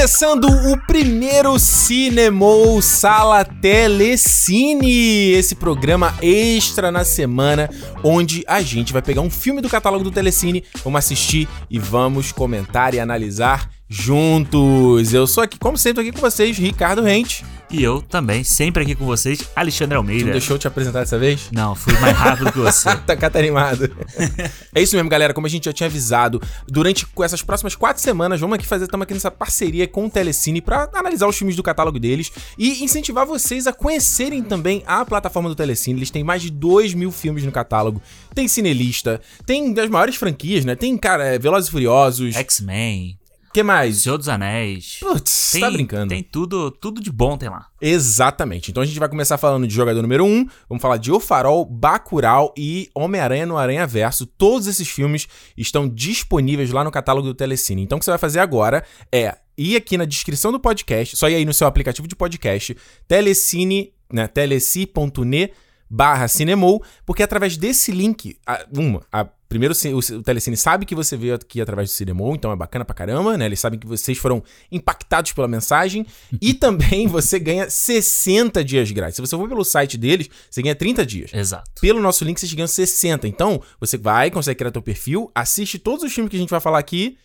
Começando o primeiro Cinemou Sala Telecine, esse programa extra na semana, onde a gente vai pegar um filme do catálogo do Telecine, vamos assistir e vamos comentar e analisar juntos. Eu sou aqui, como sempre, aqui com vocês, Ricardo Rente. E eu também, sempre aqui com vocês, Alexandre Almeida. Tu deixou eu te apresentar dessa vez? Não, fui mais rápido que você. tá, tá animado. é isso mesmo, galera. Como a gente já tinha avisado, durante essas próximas quatro semanas, vamos aqui fazer, estamos aqui nessa parceria com o Telecine para analisar os filmes do catálogo deles e incentivar vocês a conhecerem também a plataforma do Telecine. Eles têm mais de 2 mil filmes no catálogo. Tem Cinelista, tem das maiores franquias, né? Tem, cara, Velozes e Furiosos. X-Men que mais? Senhor dos Anéis. Putz, tem, tá brincando. Tem tudo, tudo de bom tem lá. Exatamente. Então a gente vai começar falando de jogador número 1, um, vamos falar de O Farol, Bacurau e Homem-Aranha no Aranha Verso. Todos esses filmes estão disponíveis lá no catálogo do Telecine. Então o que você vai fazer agora é ir aqui na descrição do podcast, só ir aí no seu aplicativo de podcast, telecine, né, teleci.ne barra Cinemou, porque através desse link, a, uma, a, primeiro o, Telecine sabe que você veio aqui através do Cinemou, então é bacana pra caramba, né? Eles sabem que vocês foram impactados pela mensagem e também você ganha 60 dias grátis. Se você for pelo site deles, você ganha 30 dias. Exato. Pelo nosso link, vocês ganham 60. Então, você vai, consegue criar teu perfil, assiste todos os filmes que a gente vai falar aqui,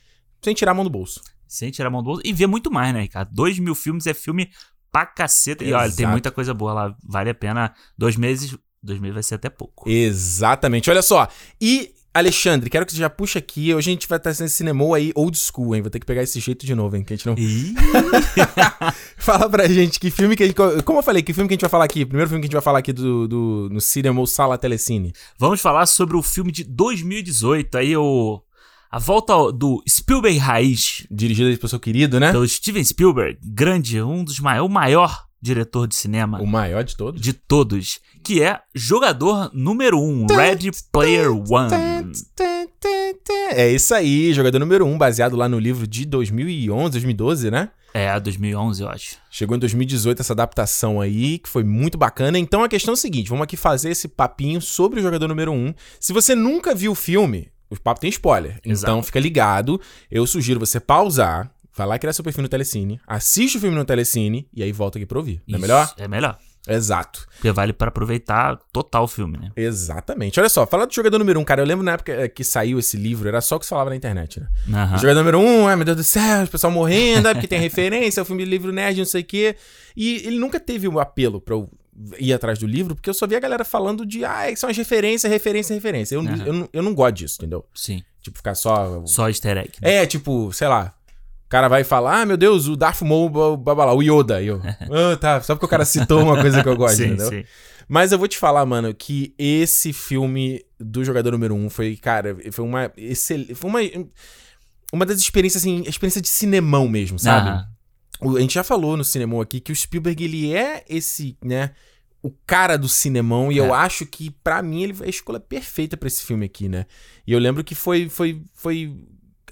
sem tirar a mão do bolso. Sem tirar a mão do bolso e vê muito mais, né, Ricardo? 2 mil filmes é filme pra caceta. Exato. E olha, tem muita coisa boa lá. Vale a pena. Dois meses. Dois meses vai ser até pouco. Exatamente. Olha só. E Alexandre, quero que você já puxe aqui. Hoje a gente vai estar sendo cinema aí old school, hein? Vou ter que pegar esse jeito de novo, hein? Que a gente não. Fala pra gente que filme que a gente. Como eu falei, que filme que a gente vai falar aqui? Primeiro filme que a gente vai falar aqui do, do, no cinema Sala Telecine. Vamos falar sobre o filme de 2018. Aí o. A volta do Spielberg Raiz. Dirigido pelo seu querido, né? Pelo Steven Spielberg, grande, um dos maiores, o maior diretor de cinema. O maior de todos? De todos. Que é jogador número um, Ready Player One. É isso aí, jogador número um, baseado lá no livro de 2011, 2012, né? É, 2011, eu acho. Chegou em 2018 essa adaptação aí, que foi muito bacana. Então a questão é a seguinte: vamos aqui fazer esse papinho sobre o jogador número um. Se você nunca viu o filme, o papo tem spoiler. Exato. Então fica ligado. Eu sugiro você pausar, vai lá criar seu perfil no Telecine, assiste o filme no Telecine e aí volta aqui pra ouvir. Não é melhor? É melhor. Exato. Porque vale para aproveitar total o filme, né? Exatamente. Olha só, fala do jogador número um, cara. Eu lembro na época eh, que saiu esse livro, era só o que se falava na internet, né? Uhum. Jogador número um, ai meu Deus do céu, o pessoal morrendo, é porque tem referência, é o filme de livro nerd, não sei o quê. E ele nunca teve um apelo pra eu ir atrás do livro, porque eu só vi a galera falando de, ah, são as referências, referência, referência. Eu, uhum. eu, eu, eu, não gosto disso, entendeu? Sim. Tipo, ficar só. Só easter egg. Né? É, tipo, sei lá. O cara vai falar, ah, meu Deus, o Darth Maul, babala, o Yoda. E eu, ah, tá, só porque o cara citou uma coisa que eu gosto, sim, entendeu? Sim. Mas eu vou te falar, mano, que esse filme do jogador número um foi, cara, foi uma excelente. Foi uma. Uma das experiências, assim, experiência de cinemão mesmo, sabe? A gente já falou no cinemão aqui que o Spielberg, ele é esse, né? O cara do cinemão, e é. eu acho que, para mim, ele é a escolha perfeita para esse filme aqui, né? E eu lembro que foi, foi, foi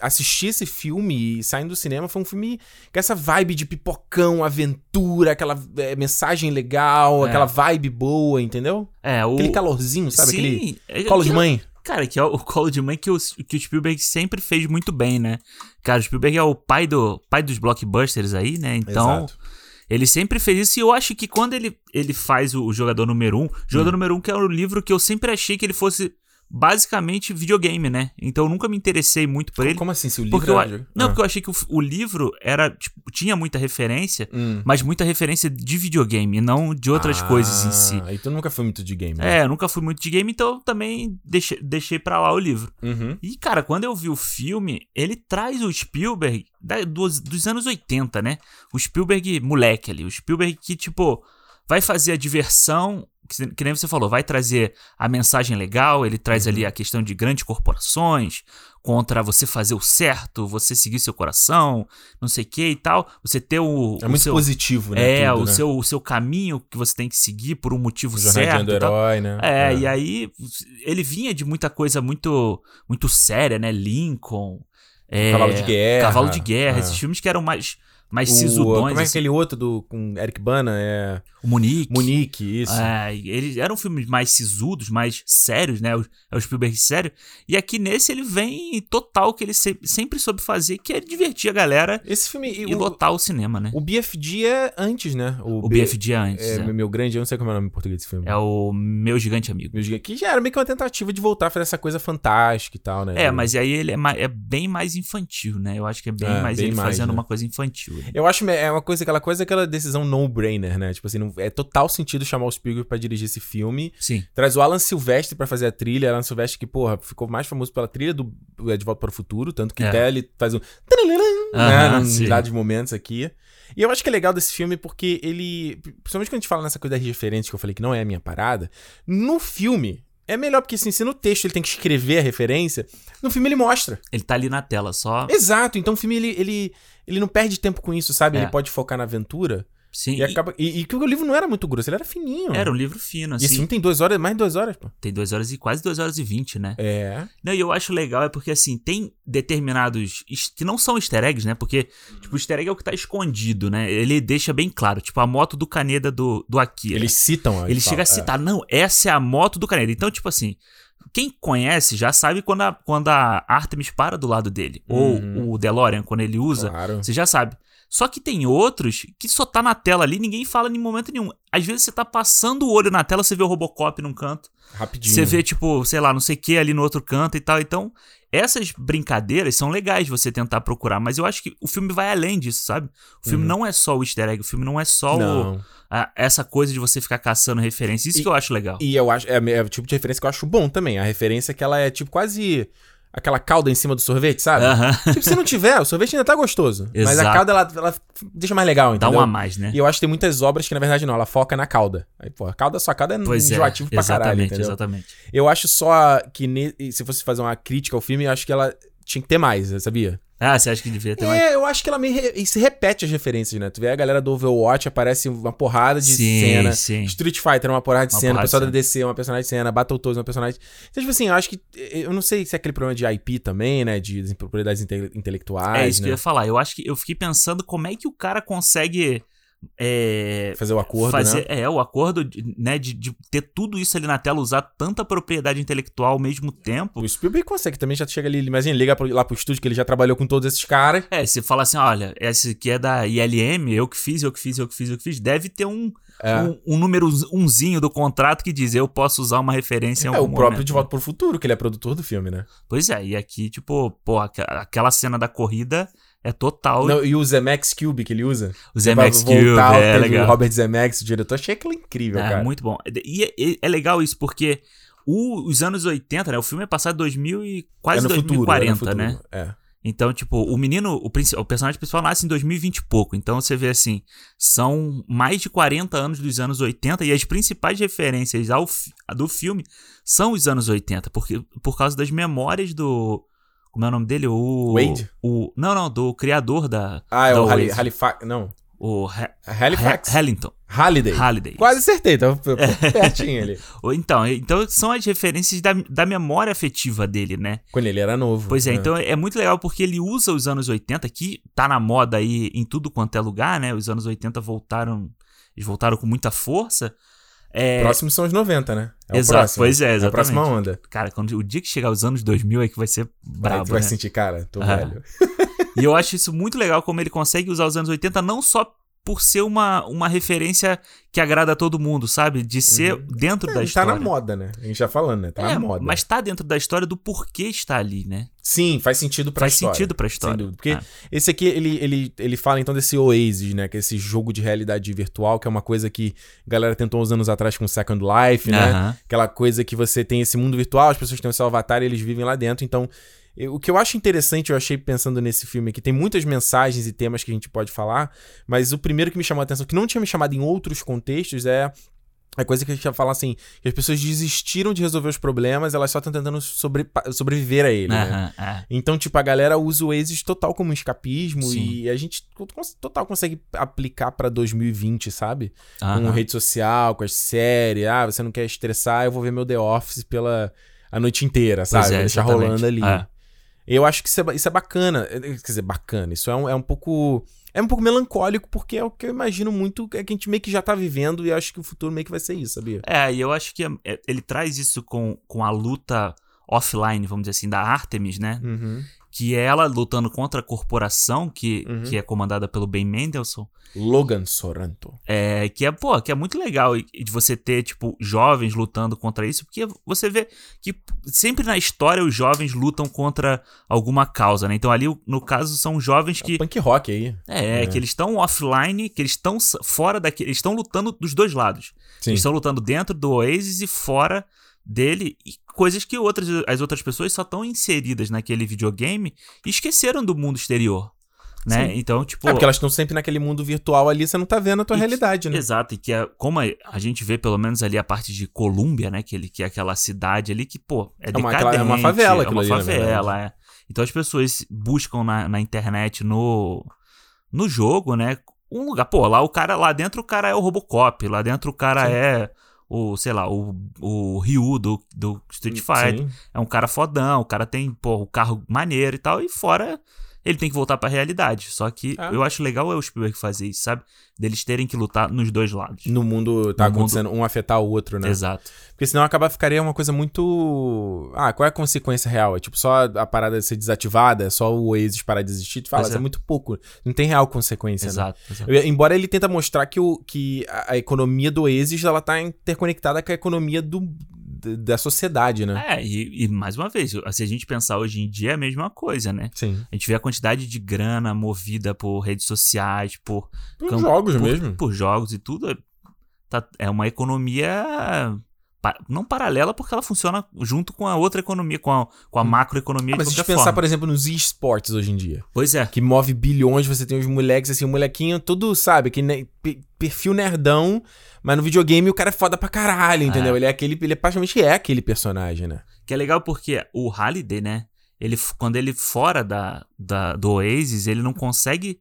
assistir esse filme e saindo do cinema foi um filme com essa vibe de pipocão, aventura, aquela é, mensagem legal, é. aquela vibe boa, entendeu? É, o... Aquele calorzinho, sabe? Sim, Aquele é, colo de mãe. Cara, que é o colo de mãe que o, que o Spielberg sempre fez muito bem, né? Cara, o Spielberg é o pai, do, pai dos blockbusters aí, né? Então... Exato. Ele sempre fez isso e eu acho que quando ele, ele faz o, o Jogador Número 1, um, Jogador hum. Número 1 um, que é o livro que eu sempre achei que ele fosse basicamente videogame, né? Então eu nunca me interessei muito por ele. Como assim? Se o livro porque eu, Não, ah. porque eu achei que o, o livro era, tipo, tinha muita referência, hum. mas muita referência de videogame, não de outras ah, coisas em si. Tu nunca foi muito de game, né? É, eu nunca fui muito de game, então eu também deixei, deixei pra lá o livro. Uhum. E, cara, quando eu vi o filme, ele traz o Spielberg da, dos, dos anos 80, né? O Spielberg moleque ali, o Spielberg que, tipo, vai fazer a diversão que, que, nem você falou, vai trazer a mensagem legal, ele traz uhum. ali a questão de grandes corporações, contra você fazer o certo, você seguir seu coração, não sei o que e tal. Você ter o. É o muito seu, positivo, né? É, tudo, o, né? Seu, o seu caminho que você tem que seguir por um motivo o certo. Do herói, né? É, é, e aí ele vinha de muita coisa muito, muito séria, né? Lincoln. É, Cavalo de Guerra. Cavalo de Guerra, é. esses filmes que eram mais mais sisudões. Como é assim. aquele outro do, com Eric Bana? É... O Munique. Munique, isso. É, eles eram filmes mais sisudos, mais sérios, né? O, é o Spielberg sério. E aqui nesse ele vem total que ele se, sempre soube fazer, que é divertir a galera Esse filme... e o, lotar o cinema, né? o BFG é antes, né? O, B- BFG antes. É, É, Meu Grande, eu não sei como é o nome em português desse filme. É o Meu Gigante Amigo. Meu Gigante, Que já era meio que uma tentativa de voltar a fazer essa coisa fantástica e tal, né? É, mas aí ele é, é bem mais infantil, né? Eu acho que é bem É, mais bem ele mais, fazendo né? uma coisa infantil. Eu acho é uma coisa, aquela coisa, aquela decisão no-brainer, né? Tipo assim, não, é total sentido chamar o Spielberg pra dirigir esse filme. Sim. Traz o Alan Silvestre pra fazer a trilha. Alan Silvestre que, porra, ficou mais famoso pela trilha do é, De Volta para o Futuro, tanto que É. até ele faz um... né, num sim. dados momentos aqui. E eu acho que é legal desse filme porque ele... Principalmente quando a gente fala nessa coisa das referências que eu falei que não é a minha parada. No filme... É melhor porque, assim, se no texto ele tem que escrever a referência, no filme ele mostra. Ele tá ali na tela, só. Exato, então o filme ele, ele, ele não perde tempo com isso, sabe? É. Ele pode focar na aventura. Sim. E, acaba. E, e que o livro não era muito grosso, ele era fininho. Era um livro fino, E esse assim. filme tem duas horas, mais de duas horas, pô. Tem duas horas e quase duas horas e vinte, né? É. Não, e eu acho legal é porque, assim, tem determinados. que não são easter eggs, né? Porque, tipo, o easter egg é o que tá escondido, né? Ele deixa bem claro. Tipo, a moto do Kaneda do, do Akira. Eles citam. Ele chega a é. citar, não, essa é a moto do Kaneda. Então, tipo assim, quem conhece já sabe quando a, quando a Artemis para do lado dele. Uhum. Ou o DeLorean, quando ele usa, Claro. você já sabe. Só que tem outros que só tá na tela ali, ninguém fala em momento nenhum. Às vezes você tá passando o olho na tela, você vê o Robocop num canto. Rapidinho. Você vê, tipo, sei lá, não sei o que ali no outro canto e tal. Então, essas brincadeiras são legais de você tentar procurar, mas eu acho que o filme vai além disso, sabe? O filme Uhum. não é só o easter egg, o filme não é só o, Não. a- essa coisa de você ficar caçando referências. Isso E- que eu acho legal. E eu acho. É, é o tipo de referência que eu acho bom também. A referência é que ela é tipo quase. Aquela calda em cima do sorvete, sabe? Aham. Tipo, se não tiver, o sorvete ainda tá gostoso. Mas a Exato. calda, ela, ela deixa mais legal, Dá entendeu? um a mais, né? E eu acho que tem muitas obras que, na verdade, não, ela foca na cauda. Aí, pô, a cauda, sua cauda é Pois é, enjoativo pra caralho, exatamente, entendeu? exatamente. Eu acho só que ne- se fosse fazer uma crítica ao filme, eu acho que ela tinha que ter mais, sabia? Ah, você acha que devia ter mais? É, eu acho que ela meio re- e se repete as referências, né? Tu vê a galera do Overwatch, aparece uma porrada de Sim, cena. sim. Street Fighter é uma porrada de Uma cena. O pessoal da DC é uma personagem de cena. Battletoads é uma personagem... Então, tipo assim, eu acho que... Eu não sei se é aquele problema de IP também, né? De propriedades inte- intelectuais, É isso que né? eu ia falar. Eu acho que eu fiquei pensando como é que o cara consegue é, Fazer o acordo, fazer né? é o acordo de- né de, de ter tudo isso ali na tela usar tanta propriedade intelectual ao mesmo tempo O Spielberg consegue também, já chega ali, imagina, liga pro- lá pro estúdio que ele já trabalhou com todos esses caras. é você fala assim olha esse aqui é da ILM eu que fiz eu que fiz eu que fiz eu que fiz deve ter um É. um, um número umzinho do contrato que diz eu posso usar uma referência em É, o próprio momento. De Volta pro Futuro, que ele é produtor do filme, né? pois é e aqui tipo pô aque- aquela cena da corrida é total Não, e o Zemeckis Cube que ele usa. o Pra Cube voltar, é legal O Robert Zemeckis, o diretor, achei aquilo incrível, É, cara. muito bom. E é, é legal isso, porque o- os anos 80, né? O filme é passado em 2000 e quase É no futuro, é no 2040, futuro, né? É. Então, tipo, o menino, o, o personagem principal nasce em 2020 e pouco. Então você vê assim, são mais de 40 anos dos anos 80 e as principais referências ao, do filme são os anos 80, porque, por causa das memórias do. Como é o nome dele? O. Wade? O, não, não, do criador da. Ah, é da o. Halifax. Não. O Ha- Halifax. Ha- Hallington. Halliday. Halliday. Quase acertei, tava p- p- pertinho ali. Então, então são as referências da, da memória afetiva dele, né? Quando ele era novo. Pois é, né? então é muito legal porque ele usa os anos 80, que tá na moda aí em tudo quanto é lugar, né? Os anos 80 voltaram, eles voltaram com muita força. É, Próximos são os 90, né? É Exato, o próximo. pois é, É a exatamente. próxima onda. Cara, quando, o dia que chegar os anos 2000 é que vai ser Aí tu brabo, vai né? sentir, cara, tô Ah. velho. E eu acho isso muito legal como ele consegue usar os anos 80 não só por ser uma, uma referência que agrada a todo mundo, sabe? De ser dentro É, da tá história. na moda, né? A gente tá falando, né? Tá É, na moda. mas tá dentro da história do porquê está ali, né? Sim, faz sentido pra Faz história. sentido pra história. dúvida. Porque Ah. esse aqui, ele, ele, ele fala então desse Oasis, né? Que é esse jogo de realidade virtual, que é uma coisa que a galera tentou uns anos atrás com Second Life, né? Aham. Aquela coisa que você tem esse mundo virtual, as pessoas têm o seu avatar e eles vivem lá dentro. Então, eu- o que eu acho interessante, eu achei pensando nesse filme aqui, tem muitas mensagens e temas que a gente pode falar, mas o primeiro que me chamou a atenção, que não tinha me chamado em outros contextos, é a coisa que a gente ia falar assim, que as pessoas desistiram de resolver os problemas, elas só estão tentando sobre- sobreviver a ele, né? É. Então, tipo, a galera usa o Oasis total como um escapismo Sim. e a gente total consegue aplicar pra 2020, sabe? Com Aham. rede social, com as séries. Ah, você não quer estressar, eu vou ver meu The Office pela a noite inteira, sabe? É, deixar exatamente. rolando ali. É. Eu acho que isso é, isso é bacana. Eh, Quer dizer, bacana. Isso é um, é um pouco. é um pouco melancólico, porque é o que eu imagino muito é que a gente meio que já tá vivendo e acho que o futuro meio que vai ser isso, sabia? É, e eu acho que é, ele traz isso com, com a luta offline, vamos dizer assim, da Artemis, né? Uhum. Que é ela lutando contra a corporação que, uhum. que é comandada pelo Ben Mendelssohn. Logan Soranto. É, que é, pô, que é muito legal de você ter, tipo, jovens lutando contra isso, porque você vê que sempre na história os jovens lutam contra alguma causa, né? Então ali, no caso, são jovens que... É punk rock aí. É, é. que eles estão offline, que eles estão fora daquele... Eles estão lutando dos dois lados. Sim. Eles estão lutando dentro do Oasis e fora dele e coisas que outras, as outras pessoas só estão inseridas naquele videogame e esqueceram do mundo exterior. Né? Sim. Então, tipo. É porque elas estão sempre naquele mundo virtual ali, você não tá vendo a tua realidade, né? Exato, e que é, como a, a, gente vê pelo menos ali a parte de Colômbia, né? Que, ele, que é aquela cidade ali que, pô, é, é uma, decadente. É uma favela, É uma ali, favela, é. Então as pessoas buscam na, na internet, no, no jogo, né? Um lugar, pô, lá o cara, lá dentro o cara é o Robocop, lá dentro o cara Sim. é o, sei lá, o, o Ryu do, do Street Fighter. Sim. É um cara fodão, o cara tem, pô, o carro maneiro e tal, e fora ele tem que voltar para a realidade. Só que é. eu acho legal é o Spielberg fazer isso, sabe? Deles terem que lutar nos dois lados. No mundo tá no acontecendo mundo... um afetar o outro, né? Exato. Porque senão acaba ficaria uma coisa muito. Ah, qual é a consequência real? É tipo só a parada ser desativada, é só o Oasis parar de existir. Tu fala, é. é. muito pouco. Não tem real consequência. Exato. Né? exato. Eu, embora ele tenta mostrar que, o, que a, a economia do Oasis ela tá interconectada com a economia do, da sociedade, né? É, e, e, mais uma vez, se a gente pensar hoje em dia é a mesma coisa, né? Sim. A gente vê a quantidade de grana movida por redes sociais, por. Por campo, jogos por, mesmo. Por jogos e tudo. É, tá, é uma economia. Não paralela, porque ela funciona junto com a outra economia, com a, com a macroeconomia. Ah, mas se a gente pensar, por exemplo, nos esportes hoje em dia. Pois é. Que move bilhões, você tem os moleques, assim, o molequinho, tudo, sabe, que ne perfil nerdão, mas no videogame o cara é foda pra caralho, entendeu? É. Ele é aquele. Ele é praticamente é aquele personagem, né? Que é legal porque o Halliday, né? Ele, quando ele fora da, da, do Oasis, ele não consegue.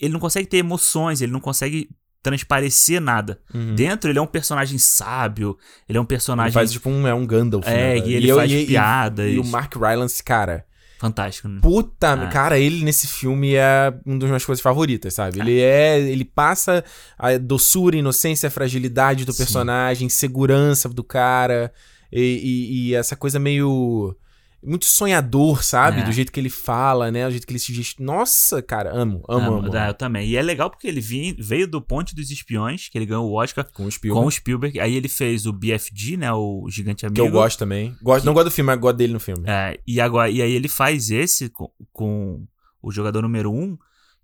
Ele não consegue ter emoções, ele não consegue transparecer nada. Uhum. Dentro ele é um personagem sábio, ele é um personagem. Ele faz tipo um, é um Gandalf. É, né? e ele e faz eu, piadas. E, e, o Mark Rylance, cara. Fantástico, né? Puta, ah. cara, ele nesse filme é uma das minhas coisas favoritas, sabe? Ele é. Ele passa a doçura, inocência, a fragilidade do Sim. personagem, segurança do cara. E, e, e, essa coisa meio muito sonhador, sabe? É. Do jeito que ele fala, né? Do jeito que ele se gest... Nossa, cara, amo, amo, amo. amo. É, eu também. E é legal porque ele veio do Ponte dos Espiões, que ele ganhou o Oscar com o Spielberg. Com o Spielberg. Aí ele fez o BFG, né? O Gigante Amigo. Que eu gosto também. Gosto, que... Não gosto do filme, mas gosto dele no filme. É, e, agora, e aí ele faz esse com, com o jogador número um.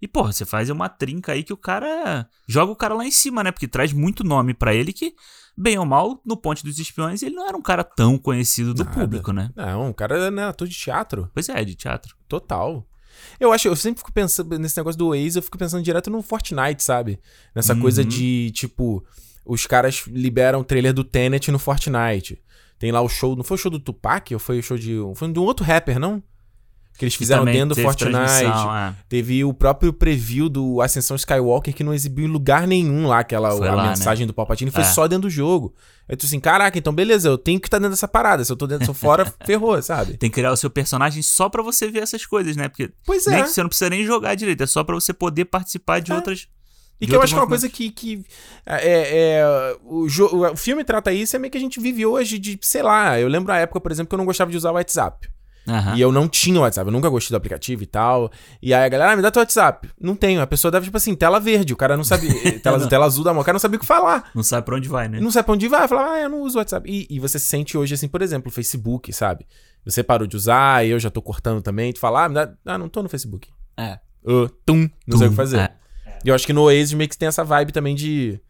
E, porra, você faz uma trinca aí que o cara joga o cara lá em cima, né? Porque traz muito nome para ele que bem ou mal, no Ponte dos Espiões, ele não era um cara tão conhecido do Nada. público, né? Não, um cara né, ator de teatro. Pois é, de teatro. Total. Eu acho, eu sempre fico pensando nesse negócio do Waze, eu fico pensando direto no Fortnite, sabe? Nessa uhum. coisa de, tipo, os caras liberam o trailer do Tenet no Fortnite. Tem lá o show, não foi o show do Tupac? Ou foi o show de. Foi de um outro rapper, não? Que eles fizeram dentro do Fortnite. É. Teve o próprio preview do Ascensão Skywalker que não exibiu em lugar nenhum lá, aquela a lá, né? mensagem né? do Palpatine, foi é. só dentro do jogo. Aí tu assim, caraca, então beleza, eu tenho que estar tá dentro dessa parada. Se eu tô dentro, sou fora, ferrou, sabe? Tem que criar o seu personagem só para você ver essas coisas, né? Porque pois é. você não precisa nem jogar direito, é só para você poder participar de é. outras. E que eu acho que é uma coisa que. que é, é o, o, filme trata isso, é meio que a gente vive hoje de, sei lá. Eu lembro a época, por exemplo, que eu não gostava de usar o WhatsApp. Uhum. E eu não tinha o WhatsApp, eu nunca gostei do aplicativo e tal. E aí a galera, ah, me dá teu WhatsApp. Não tenho. A pessoa deve, tipo assim, tela verde. O cara não sabe. tela, tela azul da mão, o cara não sabia o que falar. Não sabe pra onde vai, né? Não sabe pra onde vai. Fala, ah, eu não uso o WhatsApp. E, e você sente hoje, assim, por exemplo, o Facebook, sabe? Você parou de usar, eu já tô cortando também. Tu fala, ah, me dá... ah não tô no Facebook. É. Uh, tum, não tum, sei o que fazer. É. E eu acho que no Oasis meio que tem essa vibe também de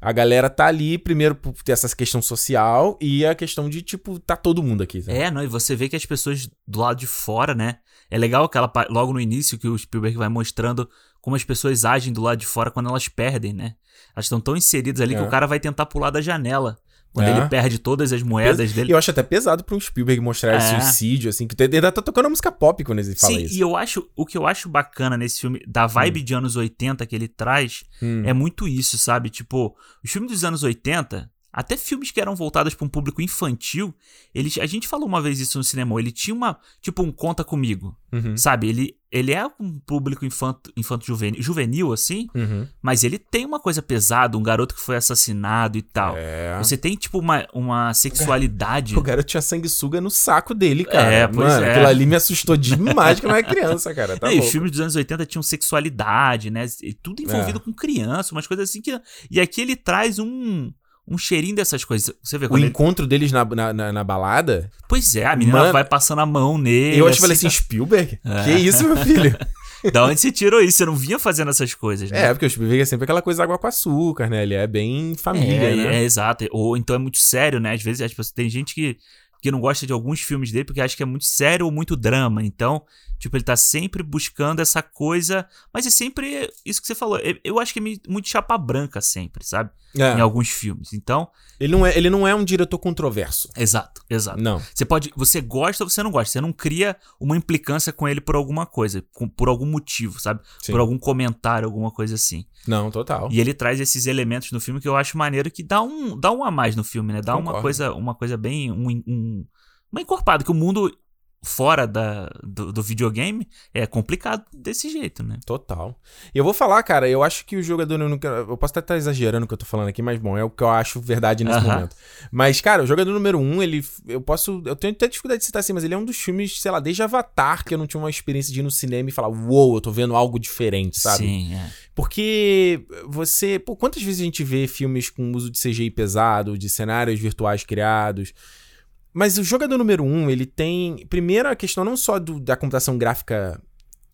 a galera tá ali, primeiro, por ter essa questão social e a questão de, tipo, tá todo mundo aqui. Sabe? É, não, e você vê que as pessoas do lado de fora, né? É legal aquela logo no início que o Spielberg vai mostrando como as pessoas agem do lado de fora quando elas perdem, né? Elas estão tão inseridas ali é. que o cara vai tentar pular da janela. Quando é. ele perde todas as moedas dele. Eu acho até pesado um Spielberg mostrar é. esse suicídio, assim, que ele ainda tá tocando música pop quando ele fala Sim, isso. e eu acho, o que eu acho bacana nesse filme, da vibe hum. de anos 80 que ele traz, hum. é muito isso, sabe? Tipo, os filmes dos anos 80, até filmes que eram voltados para um público infantil, ele, a gente falou uma vez isso no cinema, ele tinha uma, tipo, um conta comigo, uhum. sabe? Ele, ele é um público infanto, infanto juvenil, juvenil assim, uhum. mas ele tem uma coisa pesada, um garoto que foi assassinado e tal. É. Você tem, tipo, uma, uma sexualidade. O garoto tinha sanguessuga no saco dele, cara. É, pois Mano, é. aquilo ali me assustou demais que não é criança, cara. Tá e os filmes dos anos 80 tinham sexualidade, né? E tudo envolvido é. com criança, umas coisas assim que. E aqui ele traz um um cheirinho dessas coisas. Você vê O encontro ele... deles na, na, na, na, balada. Pois é, a menina Mano, vai passando a mão nele. Eu acho que falei assim, assim Spielberg? É. Que isso, meu filho? da onde você tirou isso? Você não vinha fazendo essas coisas, né? É, porque o Spielberg é sempre aquela coisa água com açúcar, né? Ele é bem família, é, né? É, exato. Ou então é muito sério, né? Às vezes, tem gente que, que não gosta de alguns filmes dele porque acha que é muito sério ou muito drama. Então, Tipo, ele tá sempre buscando essa coisa. Mas é sempre isso que você falou. Eu acho que é muito chapa branca sempre, sabe? É. Em alguns filmes. Então. Ele não, é, ele não é um diretor controverso. Exato, exato. Não. Você pode. Você gosta ou você não gosta. Você não cria uma implicância com ele por alguma coisa. por algum motivo, sabe? Sim. Por algum comentário, alguma coisa assim. Não, total. E ele traz esses elementos no filme que eu acho maneiro que dá um, dá um a mais no filme, né? Dá uma coisa, uma coisa bem. Um, um, uma encorpada, que o mundo fora da, do, do, videogame é complicado desse jeito, né? Total. E eu vou falar, cara, eu acho que o jogador. Eu posso até estar exagerando o que eu tô falando aqui, mas bom, é o que eu acho verdade nesse uh -huh. momento. Mas, cara, o jogador número um, ele. Eu posso. Eu tenho até dificuldade de citar assim, mas ele é um dos filmes, sei lá, desde Avatar, que eu não tinha uma experiência de ir no cinema e falar, uou, wow, eu tô vendo algo diferente, sabe? Sim, é. Porque você. Pô, quantas vezes a gente vê filmes com uso de CGI pesado, de cenários virtuais criados? Mas o jogador número um, ele tem. Primeiro, a questão não só do, da computação gráfica.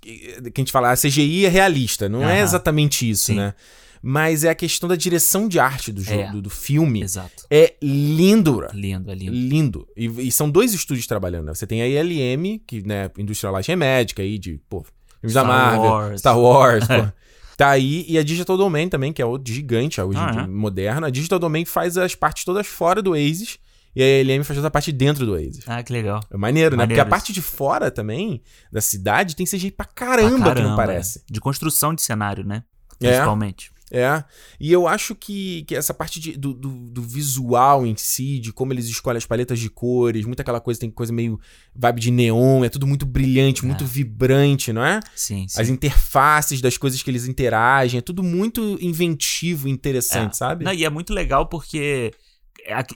Que a gente fala, a CGI é realista. Não é exatamente isso, Sim. né? Mas é a questão da direção de arte do jogo, é. do, do, filme. Exato. É lindo. Lindo, é lindo. Lindo. E, e, são dois estúdios trabalhando, né? Você tem a ILM, que, né, Industrial Light and Magic aí, de, pô, filmes da Marvel, Wars. Star Wars, pô. Tá aí, e a Digital Domain também, que é o gigante, hoje ah, é? moderna. A Digital Domain faz as partes todas fora do Oasis e a LM faz toda a parte dentro do Oasis. Ah, que legal. É maneiro, né? Porque a parte de fora também, da cidade, tem CGI pra caramba, pra caramba que não parece. É. De construção de cenário, né? É. Principalmente. É. é. E eu acho que, que essa parte de, do, do, do, visual em si, de como eles escolhem as paletas de cores, muita aquela coisa, tem coisa meio vibe de neon, é tudo muito brilhante, é. muito vibrante, não é? Sim, sim. As interfaces das coisas que eles interagem, é tudo muito inventivo e interessante, é. sabe? Não, e é muito legal porque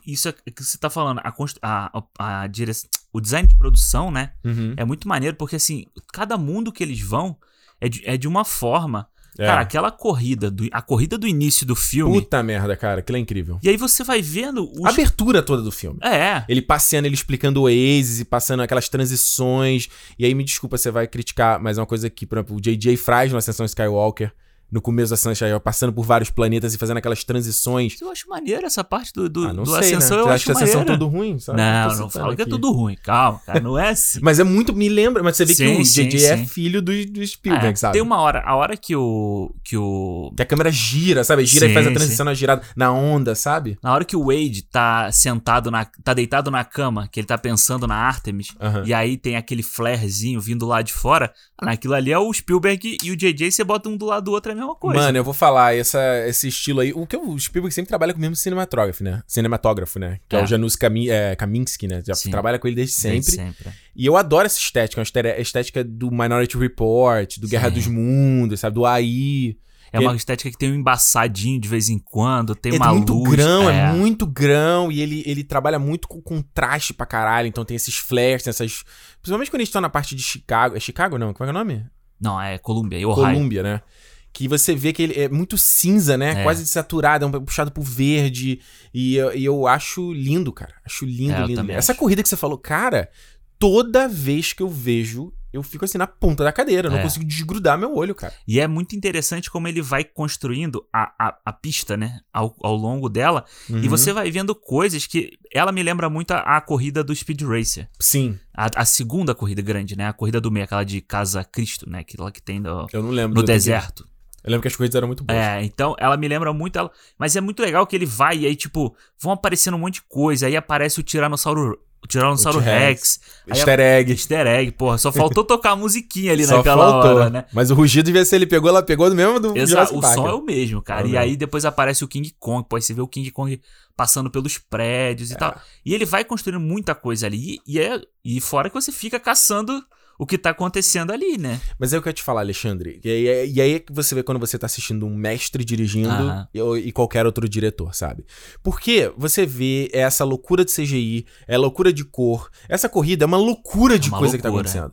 isso é que você tá falando, a, a, a, o design de produção, né? Uhum. É muito maneiro, porque assim, cada mundo que eles vão é de, é de uma forma. É. Cara, aquela corrida, do, a corrida do início do filme. Puta merda, cara, aquilo é incrível. E aí você vai vendo. Os... A abertura toda do filme. É. Ele passeando, ele explicando o Oasis e passando aquelas transições. E aí, me desculpa, você vai criticar, mas é uma coisa que, por exemplo, o J.J. Fries na Ascensão Skywalker no começo da Sunshine, passando por vários planetas e fazendo aquelas transições. Eu acho maneiro essa parte do, do, ah, não do sei, Ascensão. Né? Eu Você acha que a Ascensão é tudo ruim? Sabe? Não, não falo que é tudo ruim. Calma, cara, não é assim. mas é muito, me lembra, mas você vê sim, que o JJ é filho do, do Spielberg, é, sabe? Tem uma hora, a hora que o... Que, o... que a câmera gira, sabe? Gira e faz a transição na girada, na onda, sabe? Na hora que o Wade tá sentado, na, tá deitado na cama, que ele tá pensando na Artemis, e aí tem aquele flarezinho vindo lá de fora, naquilo ali é o Spielberg e o JJ, você bota um do lado do outro, é mesma coisa. Mano, eu vou falar, essa, esse estilo aí. O que o Spielberg sempre trabalha com o mesmo cinematógrafo, né? Cinematógrafo, né? Que é, é o Janusz Kami, é, Kaminski, né? Já Sim. trabalha com ele desde sempre. Desde sempre. E eu adoro essa estética, a estética do Minority Report, do Sim. Guerra dos Mundos, sabe? Do AI. É uma ele... estética que tem um embaçadinho de vez em quando, tem é uma muito luz. grão, é. é. muito grão, e ele, ele trabalha muito com contraste pra caralho, então tem esses flares, tem essas... Principalmente quando eles estão na parte de Chicago. É Chicago, não? Como é, é o nome? Não, é Columbia, Ohio. Columbia, né? Que você vê que ele é muito cinza, né? É. Quase saturado, é puxado pro verde. E, e, eu acho lindo, cara. Acho lindo, é, lindo. Essa acho. corrida que você falou, cara, toda vez que eu vejo, eu fico assim na ponta da cadeira. Eu não é. consigo desgrudar meu olho, cara. E é muito interessante como ele vai construindo a, a, a pista, né? Ao, ao longo dela. Uhum. E você vai vendo coisas que. Ela me lembra muito a, a corrida do Speed Racer. Sim. A, a, segunda corrida grande, né? A corrida do meio, aquela de Casa Cristo, né? Aquela que tem no, eu não lembro no deserto. Eu lembro que as corridas eram muito boas. É, então ela me lembra muito ela. Mas é muito legal que ele vai e aí, tipo, vão aparecendo um monte de coisa. Aí aparece o Tiranossauro. O Tiranossauro Rex. Easter egg. Easter egg, porra. Só faltou tocar a musiquinha ali Só naquela faltou. hora, né? Mas o rugido devia ser ele pegou, ela pegou do mesmo do Exato, o som é o mesmo, cara. É e aí depois aparece o King Kong. Pô, aí você vê o King Kong passando pelos prédios e é. tal. E ele vai construindo muita coisa ali. E, é, e fora que você fica caçando o que tá acontecendo ali, né? Mas é o que eu ia te falar, Alexandre. E, e, e aí é que você vê quando você tá assistindo um mestre dirigindo e, e, qualquer outro diretor, sabe? Porque você vê essa loucura de CGI, é loucura de cor. Essa corrida é uma loucura de é uma coisa loucura. que tá acontecendo.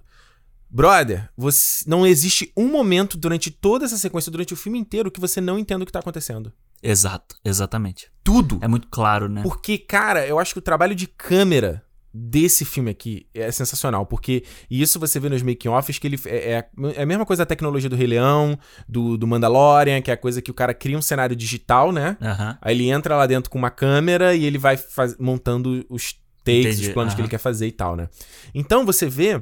Brother, você, não existe um momento durante toda essa sequência, durante o filme inteiro, que você não entenda o que tá acontecendo. Exato, exatamente. Tudo. É muito claro, né? Porque, cara, eu acho que o trabalho de câmera desse filme aqui é sensacional, porque isso você vê nos making-offs que ele é, é, é, a mesma coisa da tecnologia do Rei Leão, do, do Mandalorian, que é a coisa que o cara cria um cenário digital, né? Uhum. Aí ele entra lá dentro com uma câmera e ele vai faz, montando os takes, Entendi. os planos uhum. que ele quer fazer e tal, né? Então você vê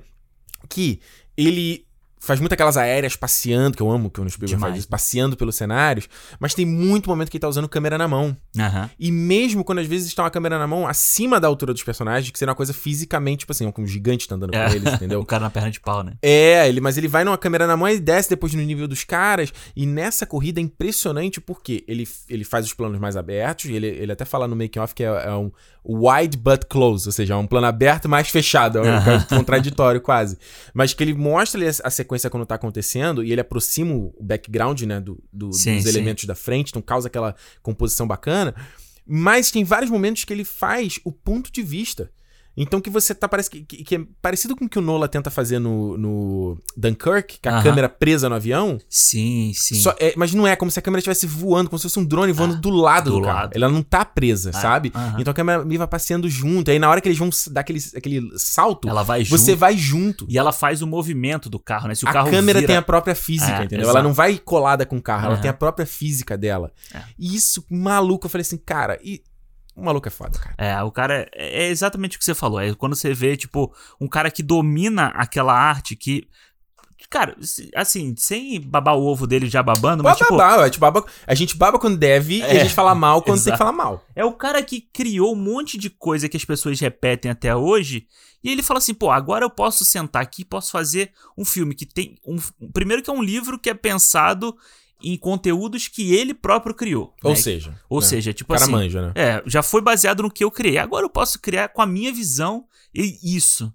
que ele faz muito aquelas aéreas passeando, que eu amo que o Spielberg faz isso, passeando pelos cenários, mas tem muito momento que ele tá usando câmera na mão. Uhum. E mesmo quando às vezes está uma câmera na mão acima da altura dos personagens, que seria uma coisa fisicamente, tipo assim, como um gigante tá andando é. com eles, entendeu? o cara na perna de pau, né? É, ele, mas ele vai numa câmera na mão e desce depois no nível dos caras, e nessa corrida é impressionante porque ele, ele faz os planos mais abertos, ele, ele até fala no making off que é, é um wide but close, ou seja, é um plano aberto mais fechado, é um contraditório quase. Mas que ele mostra ali a, a sequência quando tá acontecendo e ele aproxima o background, né, do, do sim, dos sim. elementos da frente, então causa aquela composição bacana. Mas tem vários momentos que ele faz o ponto de vista. Então que você tá parece que, que, que, é parecido com o que o Nola tenta fazer no, no Dunkirk, com a câmera presa no avião. Sim, sim. Só, é, mas não é como se a câmera estivesse voando, como se fosse um drone voando ah, do lado do, do carro. Lado. Ela não tá presa, ah, sabe? Então a câmera vai passeando junto. Aí na hora que eles vão dar aquele, aquele salto, ela vai você junto. vai junto. E ela faz o movimento do carro, né? Se o a carro câmera vira... tem a própria física, é, entendeu? Exato. Ela não vai colada com o carro, ela tem a própria física dela. É. E isso, maluco, eu falei assim, cara, e o maluco é foda, cara. É, o cara é, é exatamente o que você falou. É quando você vê, tipo, um cara que domina aquela arte que. Cara, assim, sem babar o ovo dele já babando, mas tipo... Babar, a gente baba, a gente baba quando deve é, e a é, gente fala mal quando exato. tem que falar mal. É o cara que criou um monte de coisa que as pessoas repetem até hoje e ele fala assim, pô, agora eu posso sentar aqui e posso fazer um filme que tem... Um, primeiro que é um livro que é pensado em conteúdos que ele próprio criou. Ou né? seja. Ou né? seja, tipo assim. Manja, né? É, já foi baseado no que eu criei. Agora eu posso criar com a minha visão e isso.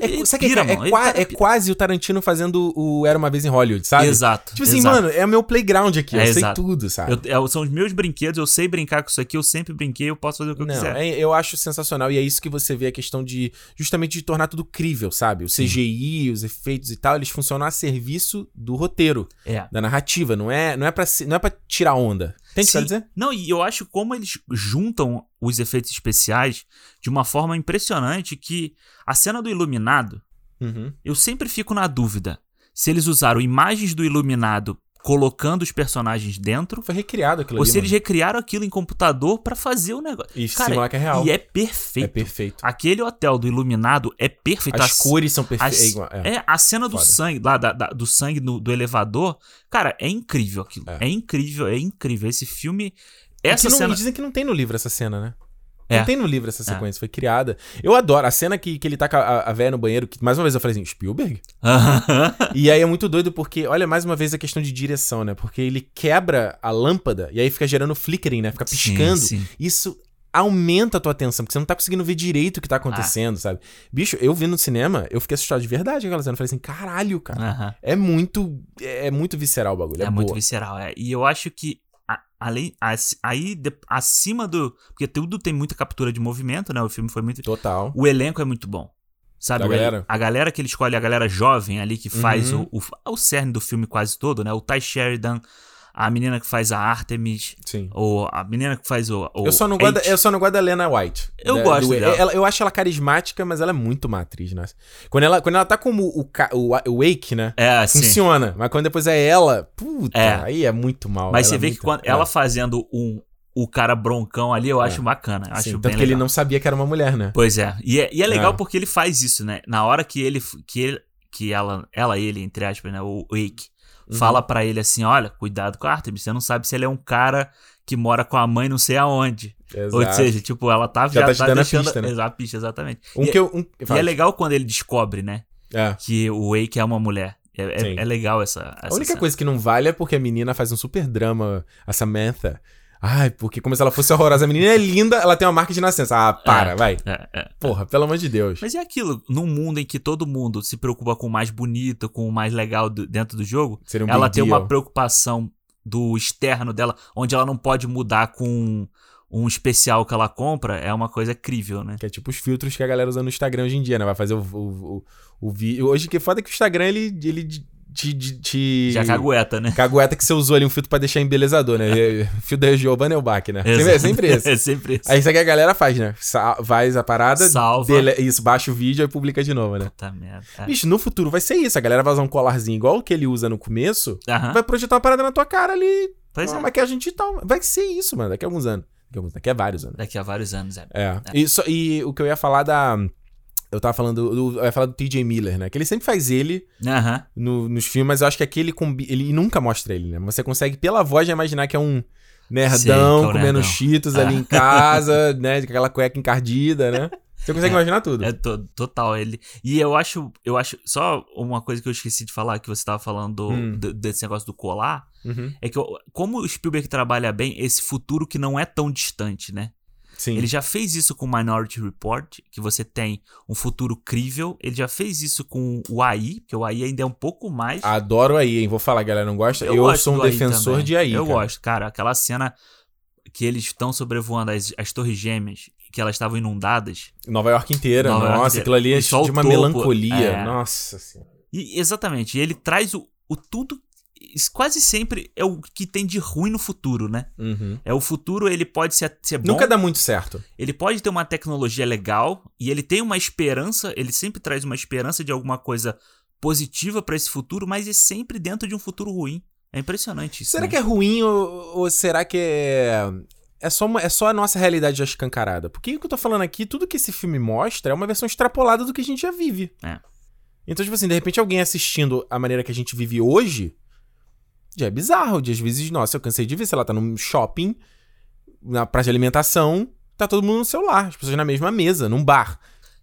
É, sabe pira, que é, é, qua, é, quase o Tarantino fazendo o Era Uma Vez em Hollywood, sabe? Exato. Tipo assim, exato. mano, é o meu playground aqui, é, eu sei tudo, sabe? Eu, é, são os meus brinquedos, eu sei brincar com isso aqui, eu sempre brinquei, eu posso fazer o que eu Não, quiser. É, eu acho sensacional e é isso que você vê a questão de, justamente de tornar tudo crível, sabe? O CGI, Sim. os efeitos e tal, eles funcionam a serviço do roteiro, é. da narrativa, não é, não é, pra, não é pra tirar onda. Tem que dizer? Não, e eu acho como eles juntam os efeitos especiais de uma forma impressionante que a cena do Iluminado, Uhum. Eu sempre fico na dúvida se eles usaram imagens do Iluminado colocando os personagens dentro. Foi recriado aquilo Ou ali, se eles recriaram aquilo em computador para fazer o negócio. E Cara, simular que é real. E é perfeito. É perfeito. Aquele hotel do Iluminado é perfeito. As, as cores são perfeitas. É, é, a cena do Foda. sangue, lá da, da, do sangue no, do elevador. Cara, é incrível aquilo. É. é incrível, é incrível. Esse filme. Essa não, cena... dizem que não tem no livro essa cena, né? É. Não tem no livro essa é. sequência, é. foi criada. Eu adoro a cena que, que ele tá com a, a véia no banheiro, que mais uma vez eu falei assim, Spielberg? e aí é muito doido porque, olha, mais uma vez a questão de direção, né? Porque ele quebra a lâmpada e aí fica gerando flickering, né? Fica piscando. Sim, sim. Isso aumenta a tua atenção, porque você não tá conseguindo ver direito o que tá acontecendo, ah. sabe? Bicho, eu vi no cinema, eu fiquei assustado de verdade com aquela cena. Eu falei assim, caralho, cara. É muito. É muito visceral o bagulho. É, é muito visceral, é. E eu acho que além aí acima do porque tudo tem muita captura de movimento né? O filme foi muito total. O elenco é muito bom. Sabe a galera? a galera que ele escolhe a galera jovem ali que faz uhum. o, o, o cerne do filme quase todo né? O Ty Sheridan a menina que faz a Artemis. Sim. Ou a menina que faz o. o eu, só não gosto, eu só não gosto da Lena White. Eu da, gosto do, dela. Ela, eu acho ela carismática, mas ela é muito uma atriz, né? Quando ela, quando ela tá como o, o, o Wake, né? É, Funciona. Sim. Mas quando depois é ela, puta, é. aí é muito mal. Mas você é vê que quando ela fazendo um, o cara broncão ali, eu é. acho bacana. Acho Sim, tanto que legal. ele não sabia que era uma mulher, né? Pois é. E é, e é legal é. porque ele faz isso, né? Na hora que ele. Que, ele, que ela, ela, ele, entre aspas, né? O Wake uhum. fala para ele assim: olha, cuidado com a Artemis, você não sabe se ele é um cara que mora com a mãe não sei aonde. Exato. Ou seja, tipo, ela tá, já, já tá, tá dando deixando... a pista, né? Exato, a pista, exatamente. Um e, que eu, um... e é legal quando ele descobre, né? É. Que o Wake é uma mulher. É, é, é legal essa, essa A única cena. coisa que não vale é porque a menina faz um super drama, a Samantha. Ai, porque como se ela fosse horrorosa. A menina é linda, ela tem uma marca de nascença. Ah, para, é, vai. É, é, Porra, pelo amor de Deus. Mas é aquilo, num mundo em que todo mundo se preocupa com o mais bonito, com o mais legal do, dentro do jogo, um ela tem uma preocupação do externo dela, onde ela não pode mudar com um especial que ela compra, é uma coisa crível, né? Que é tipo os filtros que a galera usa no Instagram hoje em dia, né? Vai fazer o, o, o, o vídeo. Hoje que foda é que o Instagram ele, ele te, te, Já cagueta, né? Cagueta que você usou ali um filtro pra deixar embelezador, né? Fio da Giovanna é o baque, né? Exato. É sempre esse. É sempre esse. Aí isso aqui a galera faz, né? Faz a parada, salva. Dele, isso, baixa o vídeo e publica de novo, né? Puta merda. É. Bicho, no futuro vai ser isso. A galera vai usar um colarzinho igual o que ele usa no começo, vai projetar uma parada na tua cara ali. Pois uma é. maquiagem digital. Vai ser isso, mano, daqui a alguns anos. Daqui a, alguns, daqui a vários anos. Daqui a vários anos, é. É. é. E, só, e o que eu ia falar da. Eu tava falando do, eu ia falar do TJ Miller, né? Que ele sempre faz ele uhum. no, nos filmes, mas eu acho que aqui ele, combi, ele nunca mostra ele, né? Você consegue, pela voz, já imaginar que é um nerdão é comendo nerdão. cheetos ali em casa, né? Com aquela cueca encardida, né? Você consegue é, imaginar tudo. É to, total ele. E eu acho, eu acho só uma coisa que eu esqueci de falar que você tava falando hum. do, desse negócio do colar, uhum. é que eu, como o Spielberg trabalha bem esse futuro que não é tão distante, né? Sim. Ele já fez isso com Minority Report, que você tem um futuro crível. Ele já fez isso com o AI, que o AI ainda é um pouco mais. Adoro o AI, hein? Vou falar, galera, não gosta? Eu, eu sou um defensor também. de AI. Eu cara. gosto, cara. Aquela cena que eles estão sobrevoando as, as torres gêmeas, que elas estavam inundadas. Nova York inteira, Nova nossa, York aquilo ali é de uma topo, melancolia. é. Nossa senhora. E, exatamente, e ele traz o, o tudo. Isso Quase sempre é o que tem de ruim no futuro, né? Uhum. É o futuro, ele pode ser, ser bom. Nunca dá muito certo. Ele pode ter uma tecnologia legal e ele tem uma esperança, ele sempre traz uma esperança de alguma coisa positiva para esse futuro, mas é sempre dentro de um futuro ruim. É impressionante isso. Será né? que é ruim ou, ou será que é. É só, uma, é só a nossa realidade já escancarada. Porque o que eu tô falando aqui, tudo que esse filme mostra é uma versão extrapolada do que a gente já vive. É. Então, tipo assim, de repente alguém assistindo a maneira que a gente vive hoje, já é bizarro. De às vezes, nossa, eu cansei de ver, sei lá, tá num shopping, na praça de alimentação, tá todo mundo no celular, as pessoas na mesma mesa, num bar.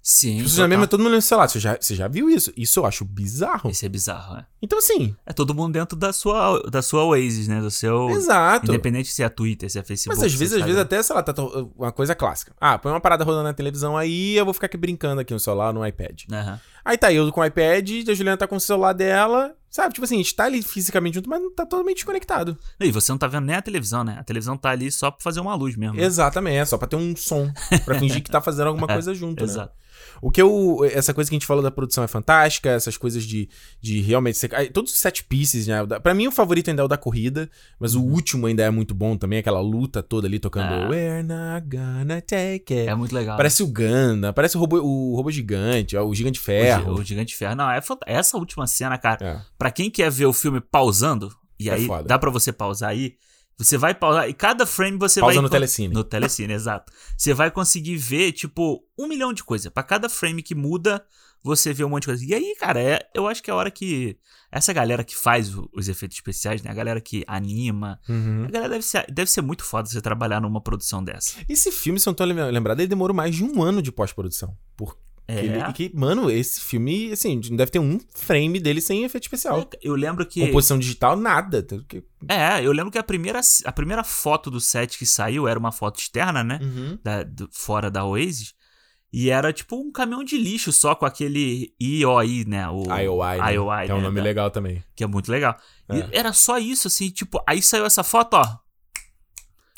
Sim. As pessoas na mesma, todo mundo no celular. Você já, você já viu isso? Isso eu acho bizarro. Isso é bizarro, é. Então, assim. É todo mundo dentro da sua, da sua Oasis, né? Do seu. Exato. Independente se é Twitter, se é Facebook. Mas às vezes, se às vezes até, sei lá, tá uma coisa clássica. Ah, põe uma parada rodando na televisão aí, eu vou ficar aqui brincando aqui no celular, no iPad. Uhum. Aí tá eu com o iPad, a Juliana tá com o celular dela, sabe? Tipo assim, a gente tá ali fisicamente junto, mas não tá totalmente desconectado. E você não tá vendo nem a televisão, né? A televisão tá ali só pra fazer uma luz mesmo. Né? Exatamente, é só pra ter um som, pra fingir que tá fazendo alguma É, coisa junto, né? Exato. O que eu. Essa coisa que a gente falou da produção é fantástica, essas coisas de, de realmente. Ser, todos os set pieces, né? Pra mim, o favorito ainda é o da corrida, mas o último ainda é muito bom também, aquela luta toda ali tocando Ah. We're not gonna take it. É muito legal. Parece o Ganda, parece o robô, o robô gigante, ó, o Gigante o, Ferro. gi- o Gigante Ferro. Não, é essa última cena, cara. É. Pra quem quer ver o filme pausando, e É aí foda. dá pra você pausar aí, você vai pausar, e cada frame você Pausa vai. no Telecine. No Telecine, exato. Você vai conseguir ver, tipo, um milhão de coisas. Pra cada frame que muda, você vê um monte de coisa. E aí, cara, é, eu acho que é a hora que. Essa galera que faz os efeitos especiais, né? A galera que anima. Uhum. A galera deve ser, deve ser muito foda você trabalhar numa produção dessa. Esse filme, se eu não tô lem- lembrado, ele demorou mais de um ano de pós-produção. Porque É. ele, que, mano, esse filme, assim, não deve ter um frame dele sem efeito especial. Eu lembro que. Composição digital, nada. Que- É, eu lembro que a primeira, a primeira foto do set que saiu era uma foto externa, né? Uhum. Da, do- fora da Oasis. E era tipo um caminhão de lixo só com aquele IOI, né? O IOI, né? IOI, que é um né? nome legal também. Que é muito legal. É. E era só isso, assim, tipo, aí saiu essa foto, ó.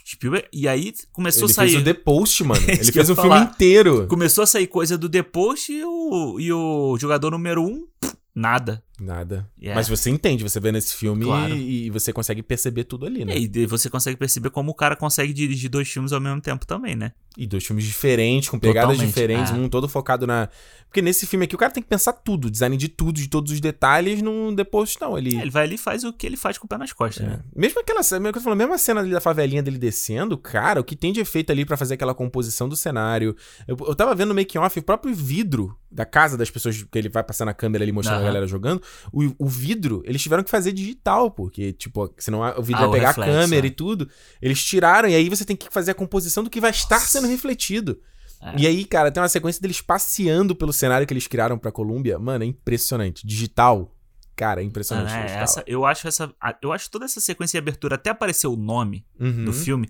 Spielberg, e aí começou Ele a sair. fez o The Post, mano. Isso Ele fez um ia filme falar. inteiro. Começou a sair coisa do The Post e o, e o jogador número um, nada. Nada. É. Mas você entende, você vê nesse filme Claro. e, e você consegue perceber tudo ali, né? E aí você consegue perceber como o cara consegue dirigir dois filmes ao mesmo tempo também, né? E dois filmes diferentes, com pegadas Totalmente, diferentes, é. um todo focado na. Porque nesse filme aqui o cara tem que pensar tudo, design de tudo, de todos os detalhes, num Post, não. Ele. Ele vai ali e faz o que ele faz com o pé nas costas, É. né? Mesmo aquela cena, eu mesmo a cena ali da favelinha dele descendo, cara, o que tem de efeito ali pra fazer aquela composição do cenário. Eu, eu tava vendo no making off, o próprio vidro da casa das pessoas que ele vai passando a câmera ali mostrando a Aham. galera jogando, o, o vidro, eles tiveram que fazer digital, porque, tipo, senão o vidro Ah, ia pegar reflexo, a câmera é. e tudo. Eles tiraram, e aí você tem que fazer a composição do que vai estar sendo refletido. É. E aí, cara, tem uma sequência deles passeando pelo cenário que eles criaram pra Colômbia. Mano, é impressionante. Digital. cara, é impressionante. Ah, é, essa, eu acho essa. Eu acho toda essa sequência de abertura, até aparecer o nome uhum. do filme,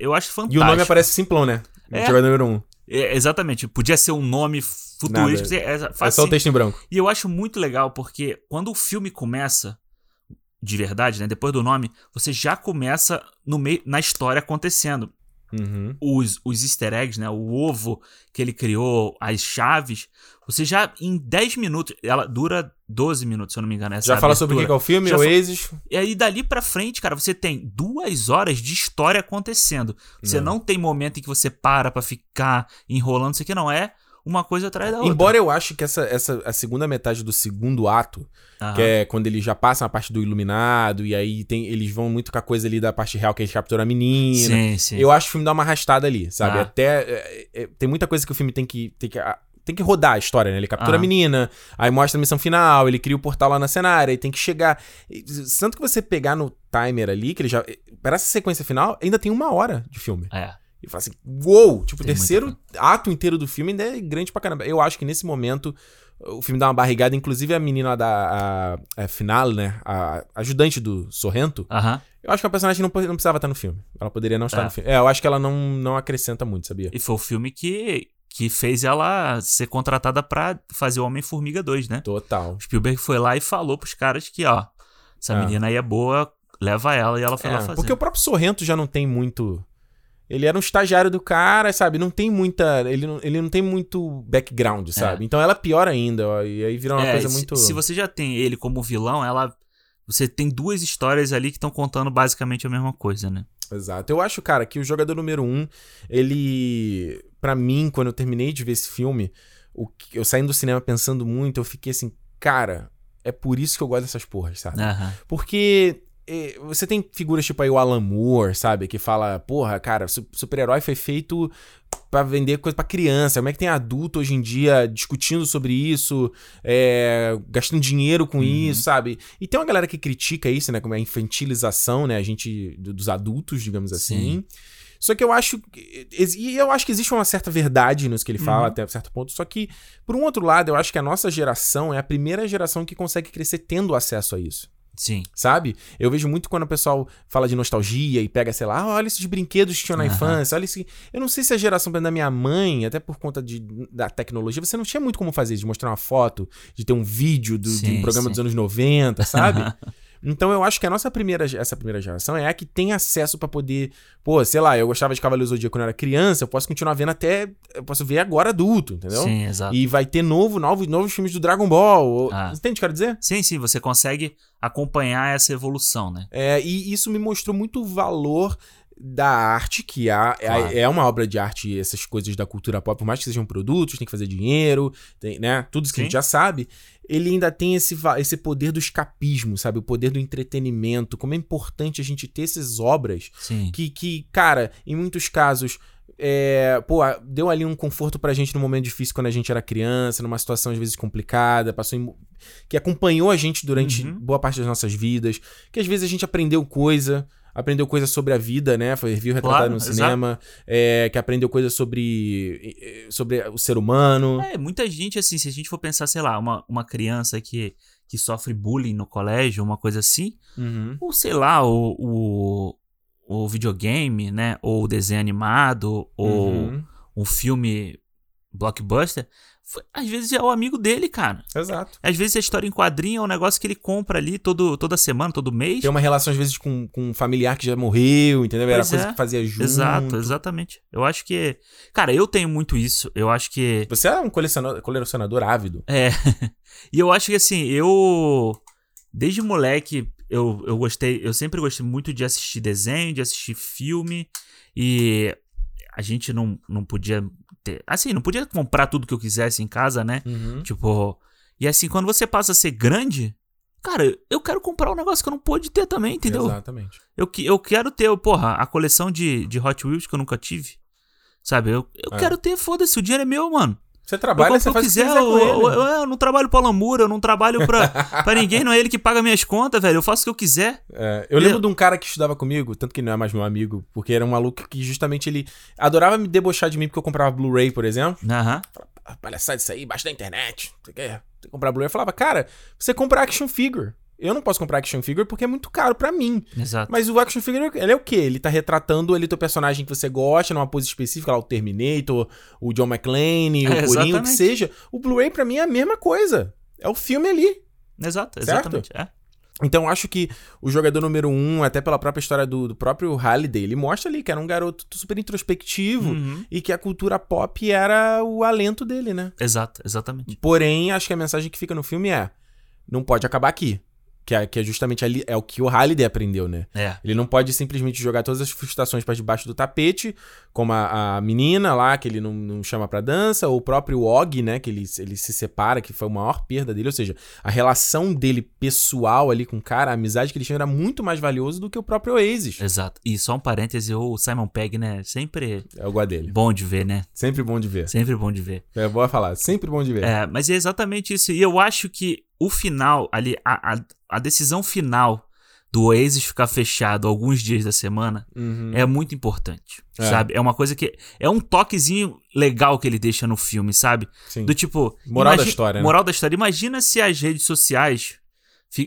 eu acho fantástico. E o nome aparece simplão, né? É. Jogador número um. É, exatamente. Podia ser um nome futurístico. É, é, é só o texto em branco. E eu acho muito legal, porque quando o filme começa, de verdade, né? Depois do nome, você já começa no meio, na história acontecendo. Uhum. Os, os easter eggs, né? O ovo que ele criou, as chaves. Você já, em 10 minutos, ela dura 12 minutos, se eu não me engano. já fala sobre o que é o filme, já o Oasis. E aí, dali pra frente, cara, você tem duas horas de história acontecendo. Você não, não tem momento em que você para pra ficar enrolando isso aqui, não. É uma coisa atrás da outra. Embora eu ache que essa, essa a segunda metade do segundo ato, Aham. que é quando eles já passam a parte do iluminado, e aí tem, eles vão muito com a coisa ali da parte real que eles capturam a menina. Sim, sim. Eu acho que o filme dá uma arrastada ali, sabe? Ah. Até. É, é, tem muita coisa que o filme tem que. Tem que tem que rodar a história, né? Ele captura ah. a menina, aí mostra a missão final, ele cria o portal lá na cenária, aí tem que chegar. Tanto que você pegar no timer ali, que ele já. Para essa sequência final, ainda tem uma hora de filme. É. E fala assim, uou! Tipo, o terceiro ato inteiro do filme ainda é grande pra caramba. Eu acho que nesse momento o filme dá uma barrigada. Inclusive a menina da a, a final, né? A ajudante do Sorrento. Eu acho que a personagem não, não precisava estar no filme. Ela poderia não estar é. no filme. É, eu acho que ela não, não acrescenta muito, sabia? E foi o filme que, que fez ela ser contratada para fazer o Homem-Formiga 2, né? Total. O Spielberg foi lá e falou pros caras que, ó, essa é. menina aí é boa, leva ela e ela foi é, lá fazer. Porque o próprio Sorrento já não tem muito ele era um estagiário do cara, sabe? Não tem muita. Ele não, ele não tem muito background, é. sabe? É. Então ela é pior ainda, ó, e aí vira uma é, coisa muito. Se você já tem ele como vilão, ela. Você tem duas histórias ali que estão contando basicamente a mesma coisa, né? Exato. Eu acho, cara, que o jogador número um, ele. para mim, quando eu terminei de ver esse filme, o que, eu saindo do cinema pensando muito, eu fiquei assim, cara, é por isso que eu gosto dessas porras, sabe? Uhum. Porque você tem figuras tipo aí o Alan Moore, sabe? Que fala, porra, cara, super-herói foi feito para vender coisa para criança. Como é que tem adulto hoje em dia discutindo sobre isso, é, gastando dinheiro com uhum. isso, sabe? E tem uma galera que critica isso, né? Como é a infantilização, né? A gente dos adultos, digamos assim. Sim. Só que eu acho. E eu acho que existe uma certa verdade nisso que ele fala, uhum. até certo ponto. Só que, por um outro lado, eu acho que a nossa geração é a primeira geração que consegue crescer tendo acesso a isso. Sim. Sabe? Eu vejo muito quando o pessoal fala de nostalgia e pega, sei lá, ah, olha esses brinquedos que tinham na uhum. infância, olha esse. Eu não sei se a geração da minha mãe, até por conta de, da tecnologia, você não tinha muito como fazer, de mostrar uma foto, de ter um vídeo do, sim, de um programa sim. dos anos 90, sabe? Então eu acho que a nossa primeira, essa primeira geração é a que tem acesso para poder, pô, sei lá, eu gostava de Cavaleiros do Zodíaco quando eu era criança, eu posso continuar vendo até, eu posso ver agora adulto, entendeu? Sim, exato. E vai ter novo, novos, novos filmes do Dragon Ball. Ah. Entende o que eu quero dizer? Sim, sim, você consegue acompanhar essa evolução, né? É, e isso me mostrou muito valor da arte, que há, é, claro. é, é, uma obra de arte, essas coisas da cultura pop, por mais que sejam produtos, tem que fazer dinheiro, tem, né? Tudo isso que Sim. a gente já sabe. Ele ainda tem esse, esse poder do escapismo, sabe? O poder do entretenimento. Como é importante a gente ter essas obras Sim. que, que, cara, em muitos casos. É, pô, deu ali um conforto pra gente num momento difícil quando a gente era criança, numa situação às vezes complicada, passou em, que acompanhou a gente durante uhum. boa parte das nossas vidas, que às vezes a gente aprendeu coisa, aprendeu coisas sobre a vida, né? Foi viu retratado claro, no cinema, é, que aprendeu coisas sobre, sobre o ser humano. É, muita gente, assim, se a gente for pensar, sei lá, uma, uma criança que, que sofre bullying no colégio, uma coisa assim, uhum. ou sei lá, o, o, o, videogame, né? Ou o desenho animado, ou uhum. um filme blockbuster às vezes é o amigo dele, cara. Exato. Às vezes a história em quadrinho é um negócio que ele compra ali todo, toda semana, todo mês. Tem uma relação, às vezes, com, com um familiar que já morreu, entendeu? Era coisa é. que fazia junto. Exato, exatamente. Eu acho que. Cara, eu tenho muito isso. Eu acho que. Você é um colecionador, colecionador ávido. É. e eu acho que, assim, eu. Desde moleque, eu, eu gostei. Eu sempre gostei muito de assistir desenho, de assistir filme. E a gente não, não podia ter. Assim, não podia comprar tudo que eu quisesse em casa, né? Uhum. Tipo. E assim, quando você passa a ser grande, cara, eu quero comprar um negócio que eu não pude ter também, entendeu? Exatamente. Eu, eu quero ter, porra, a coleção de, de Hot Wheels que eu nunca tive. Sabe? Eu, eu é. quero ter, foda-se, o dinheiro é meu, mano. Você trabalha, você faz quiser, o que quiser eu, eu, eu, eu, não trabalho pro Alamur, eu não trabalho pra, pra ninguém, não é ele que paga minhas contas, velho. Eu faço o que eu quiser. É, eu lembro de um cara que estudava comigo, tanto que não é mais meu amigo, porque era um maluco que justamente ele adorava me debochar de mim porque eu comprava Blu-ray, por exemplo. Aham. Uhum. Palhaçada isso aí, baixo da internet. Você quer? comprar Blu-ray, eu falava, cara, você compra action figure. Eu não posso comprar action figure porque é muito caro para mim. Exato. Mas o action figure, ele é o quê? Ele tá retratando ali teu personagem que você gosta, numa pose específica, lá o Terminator, o John McClane, o é, Coringa, o que seja. O Blu-ray para mim é a mesma coisa. É o filme ali. Exato, exatamente. É. Então, acho que o jogador número um, até pela própria história do, do próprio Halliday, ele mostra ali que era um garoto super introspectivo uhum. e que a cultura pop era o alento dele, né? Exato, exatamente. Porém, acho que a mensagem que fica no filme é: não pode acabar aqui. Que é, que é justamente ali, é o que o Halliday aprendeu, né? É. Ele não pode simplesmente jogar todas as frustrações para debaixo do tapete, como a, a, menina lá, que ele não, não chama pra dança, ou o próprio Og, né? Que ele, ele se separa, que foi a maior perda dele. Ou seja, a relação dele pessoal ali com o cara, a amizade que ele tinha era muito mais valioso do que o próprio Oasis. Exato. E só um parêntese, o Simon Pegg, né? Sempre. É o dele. Bom de ver, né? Sempre bom de ver. Sempre bom de ver. É, boa falar. Sempre bom de ver. É, mas é exatamente isso. E eu acho que o final, ali, a, a, a decisão final do Oasis ficar fechado alguns dias da semana uhum. é muito importante, é. sabe? É uma coisa que é um toquezinho legal que ele deixa no filme, sabe? Sim. Do tipo, moral da história, né? Moral da história. Imagina se as redes sociais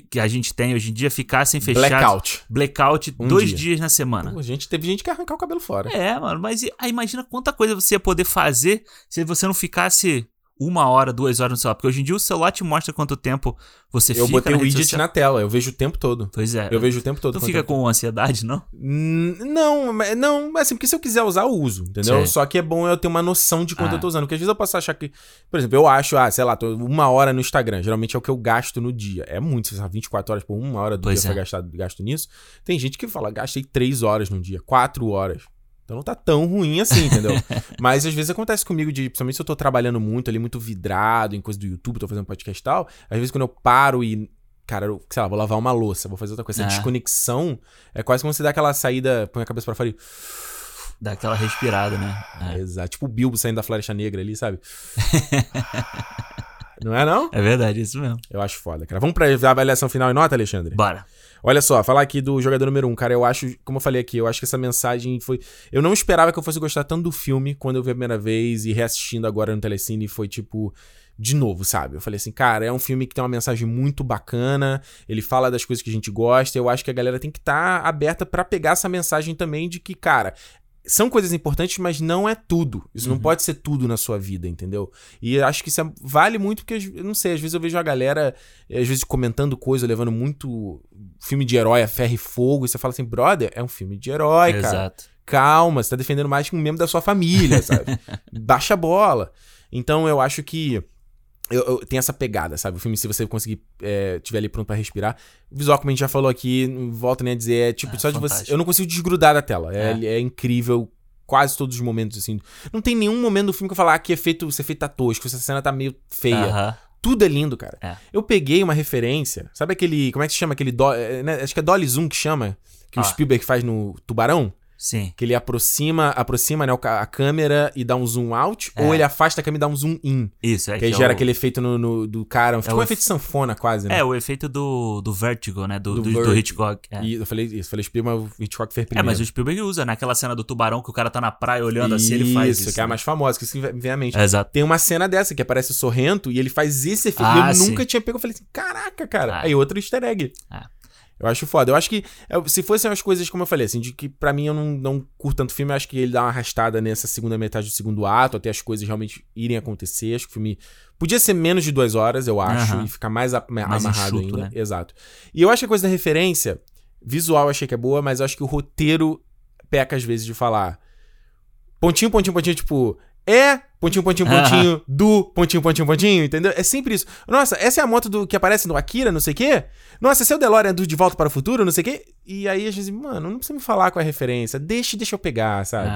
que a gente tem hoje em dia ficassem fechadas. Blackout. Blackout um dois dia. dias na semana. Pô, gente, teve gente que arrancar o cabelo fora. É, mano, mas aí imagina quanta coisa você ia poder fazer se você não ficasse uma hora, duas horas no celular. Porque hoje em dia o celular te mostra quanto tempo você eu fica. Eu botei o widget social. na tela, eu vejo o tempo todo. Pois é. Eu vejo o tempo todo. Tu fica com ansiedade, não? Não, não, assim, porque se eu quiser usar, eu uso, entendeu? Sim. Só que é bom eu ter uma noção de quanto ah. eu tô usando. Porque às vezes eu posso achar que. Por exemplo, eu acho, ah, sei lá, tô uma hora no Instagram. Geralmente é o que eu gasto no dia. É muito, sei lá, 24 horas por uma hora do pois dia é. foi gastado, gasto nisso. Tem gente que fala, gastei 3 horas no dia, 4 horas. Então não tá tão ruim assim, entendeu? Mas às vezes acontece comigo de, principalmente se eu tô trabalhando muito ali, muito vidrado em coisa do YouTube, tô fazendo podcast e tal, às vezes quando eu paro e cara, eu, sei lá, vou lavar uma louça, vou fazer outra coisa. Essa é. desconexão é quase como você dá aquela saída, põe a cabeça para fora e. Dá aquela respirada, né? É. Exato. Tipo o Bilbo saindo da Floresta Negra ali, sabe? não é, não? É verdade, isso mesmo. Eu acho foda, cara. Vamos pra avaliação final e nota, Alexandre? Bora. Olha só, falar aqui do jogador número um, cara, eu acho, como eu falei aqui, eu acho que essa mensagem foi. Eu não esperava que eu fosse gostar tanto do filme quando eu vi a primeira vez e reassistindo agora no Telecine foi tipo de novo, sabe? Eu falei assim, cara, é um filme que tem uma mensagem muito bacana, ele fala das coisas que a gente gosta, eu acho que a galera tem que estar tá aberta para pegar essa mensagem também de que, cara, são coisas importantes, mas não é tudo. Isso uhum. não pode ser tudo na sua vida, entendeu? E acho que isso é, vale muito porque, eu não sei, às vezes eu vejo a galera, às vezes comentando coisa, levando muito filme de herói a ferro e fogo, e você fala assim, brother, é um filme de herói, cara. Exato. Calma, você tá defendendo mais que um membro da sua família, sabe? Baixa a bola. Então eu acho que eu, eu, tem essa pegada, sabe? O filme, se você conseguir, é, tiver ali pronto para respirar. Visual, como a gente já falou aqui, volta nem a dizer, é tipo, é, só fantástico. de você. Eu não consigo desgrudar da tela. É, é. é, incrível, quase todos os momentos, assim. Não tem nenhum momento do filme que eu falar ah, que efeito, esse efeito tá tosco, essa cena tá meio feia. Uh -huh. Tudo é lindo, cara. É. Eu peguei uma referência, sabe aquele. Como é que se chama aquele. Do, é, né? Acho que é Dolly Zoom que chama, que ah. o Spielberg faz no Tubarão. Sim. Que ele aproxima, aproxima né, a câmera e dá um zoom out, é. ou ele afasta a câmera e dá um zoom in. Isso, é. Que, aí é gera o... aquele efeito no, no do cara. Fica é um efeito sanfona quase, né? É, o efeito do, do Vertigo, né? Do, do, do, do Hitchcock. É. E eu falei isso, falei Spielberg, mas o Hitchcock fez primeiro. É, mas o Spielberg usa, naquela né? cena do tubarão que o cara tá na praia olhando isso, assim, ele faz isso. Isso, que é a né? mais famosa, que isso vem à mente. É, exato. Tem uma cena dessa que aparece o Sorrento e ele faz esse efeito. Ah, eu sim. nunca tinha pego, eu falei assim, caraca, cara. Ah. Aí outro easter egg. Ah. Eu acho foda. Eu acho que é, se fossem as coisas, como eu falei, assim, de que para mim eu não, não curto tanto filme, eu acho que ele dá uma arrastada nessa segunda metade do segundo ato, até as coisas realmente irem acontecer. Acho que o filme podia ser menos de duas horas, eu acho, uhum. e ficar mais, a, mais amarrado enxuto, ainda. Né? Exato. E eu acho que a coisa da referência, visual eu achei que é boa, mas eu acho que o roteiro peca às vezes de falar. Pontinho, pontinho, pontinho, tipo, é pontinho, pontinho, pontinho, do pontinho, pontinho, pontinho, entendeu? É sempre isso. Nossa, essa é a moto do que aparece no Akira, não sei o quê. Nossa, esse é o DeLorean do De Volta para o Futuro, não sei o quê. E aí, às vezes, mano, não precisa me falar com a referência. Deixa, deixa eu pegar, sabe?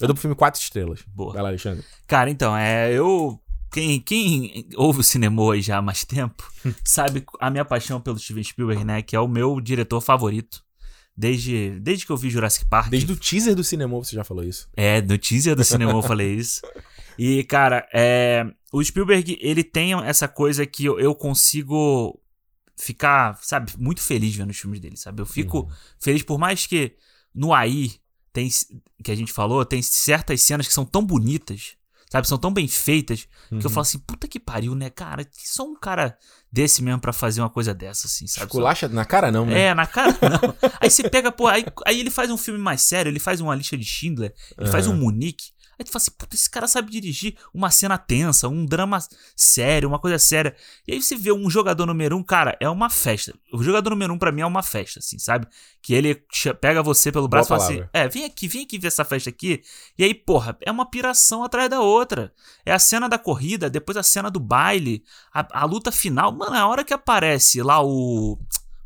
Eu dou pro filme quatro estrelas. Boa. Vai lá, Alexandre. Cara, então, é, eu... Quem, quem ouve o cinema aí já há mais tempo sabe a minha paixão pelo Steven Spielberg, né? Que é o meu diretor favorito. Desde, desde que eu vi Jurassic Park. Desde o teaser do cinema você já falou isso. É, no teaser do cinema eu falei isso. E, cara, é, o Spielberg, ele tem essa coisa que eu, eu consigo ficar, sabe, muito feliz vendo os filmes dele, sabe? Eu fico uhum. feliz por mais que no AI tem que a gente falou, tem certas cenas que são tão bonitas, sabe? São tão bem feitas uhum. que eu uhum. falo assim, puta que pariu, né, cara? Só um cara desse mesmo para fazer uma coisa dessa, assim, sabe? Esculacha na cara não, né? É, na cara não. aí você pega, pô, aí, aí ele faz um filme mais sério, ele faz uma lista de Schindler, ele uhum. faz um Munique, Aí tu fala assim, puta, esse cara sabe dirigir uma cena tensa, um drama sério, uma coisa séria. E aí você vê um jogador número um, cara, é uma festa. O jogador número um pra mim é uma festa, assim, sabe? Que ele pega você pelo braço e fala assim, é, vem aqui, vem aqui ver essa festa aqui. E aí, porra, é uma piração atrás da outra. É a cena da corrida, depois a cena do baile, a, a luta final. Mano, a hora que aparece lá o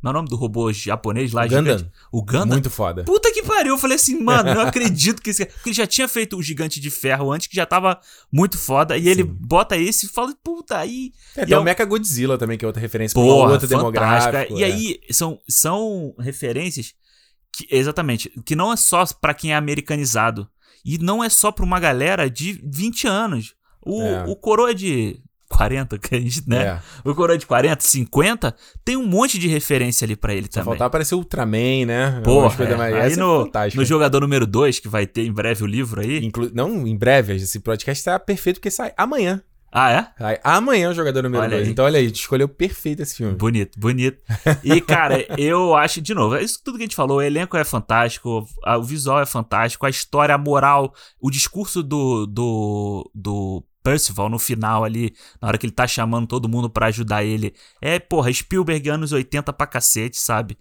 não é o nome do robô japonês lá? O Gundam. O Gundam? Muito foda. Puta que pariu. Eu falei assim, mano, não acredito que esse Porque ele já tinha feito o Gigante de Ferro antes, que já tava muito foda. E Sim. ele bota esse e fala, puta, aí... É, tem é o Mecha Godzilla também, que é outra referência Porra, pra um outro demográfico. E é. aí, são, são referências que, exatamente, que não é só para quem é americanizado. E não é só pra uma galera de 20 anos. O, é. o coroa de 40, que a gente, né? É. O coroa de 40, 50, tem um monte de referência ali para ele Só também. faltar aparecer o Ultraman, né? Porra, é. mais... aí é no, no jogador número 2, que vai ter em breve o livro aí. Inclu... Não, em breve, esse podcast tá perfeito porque sai amanhã. Ah, é? Sai amanhã o jogador número 2. Então, olha aí, escolheu perfeito esse filme. Bonito, bonito. E, cara, eu acho, de novo, isso tudo que a gente falou, o elenco é fantástico, o visual é fantástico, a história, a moral, o discurso do, do, do Percival no final ali, na hora que ele tá chamando todo mundo para ajudar ele. É, porra, Spielberg anos 80 pra cacete, sabe?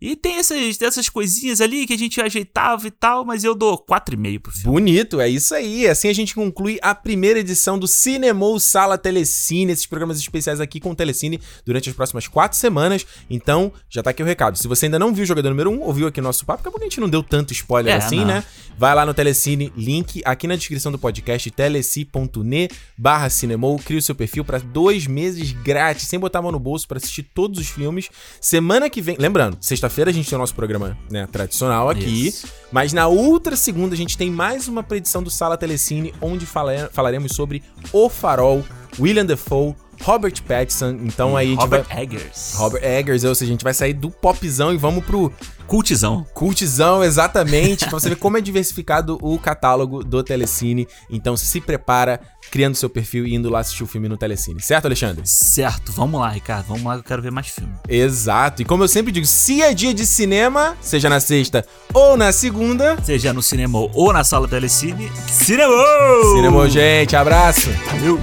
E tem essas, essas coisinhas ali que a gente ajeitava e tal, mas eu dou 4,5 pro filme. Bonito, é isso aí. Assim a gente conclui a primeira edição do Cinemou Sala Telecine, esses programas especiais aqui com o Telecine durante as próximas quatro semanas. Então, já tá aqui o recado. Se você ainda não viu o jogador número 1, um, ouviu aqui nosso papo, porque a gente não deu tanto spoiler é, assim, não. né? Vai lá no Telecine, link aqui na descrição do podcast, teleci.ne barra Cinemou, cria o seu perfil para dois meses grátis, sem botar a mão no bolso para assistir todos os filmes. Semana que vem, lembrando, sexta sexta-feira a gente tem o nosso programa né, tradicional aqui. Isso. Mas na outra segunda a gente tem mais uma predição do Sala Telecine, onde falaremos sobre O Farol, William Defoe, Robert Pattinson. Então aí Robert vai... Eggers. Robert Eggers, ou seja, a gente vai sair do popzão e vamos pro Cultizão. Cultizão, exatamente. pra você ver como é diversificado o catálogo do Telecine. Então se prepara, criando seu perfil e indo lá assistir o filme no Telecine. Certo, Alexandre? Certo. Vamos lá, Ricardo. Vamos lá eu quero ver mais filme. Exato. E como eu sempre digo, se é dia de cinema, seja na sexta ou na segunda... Seja no cinema ou na sala Telecine, cinema! Cinema, gente. Abraço. Valeu.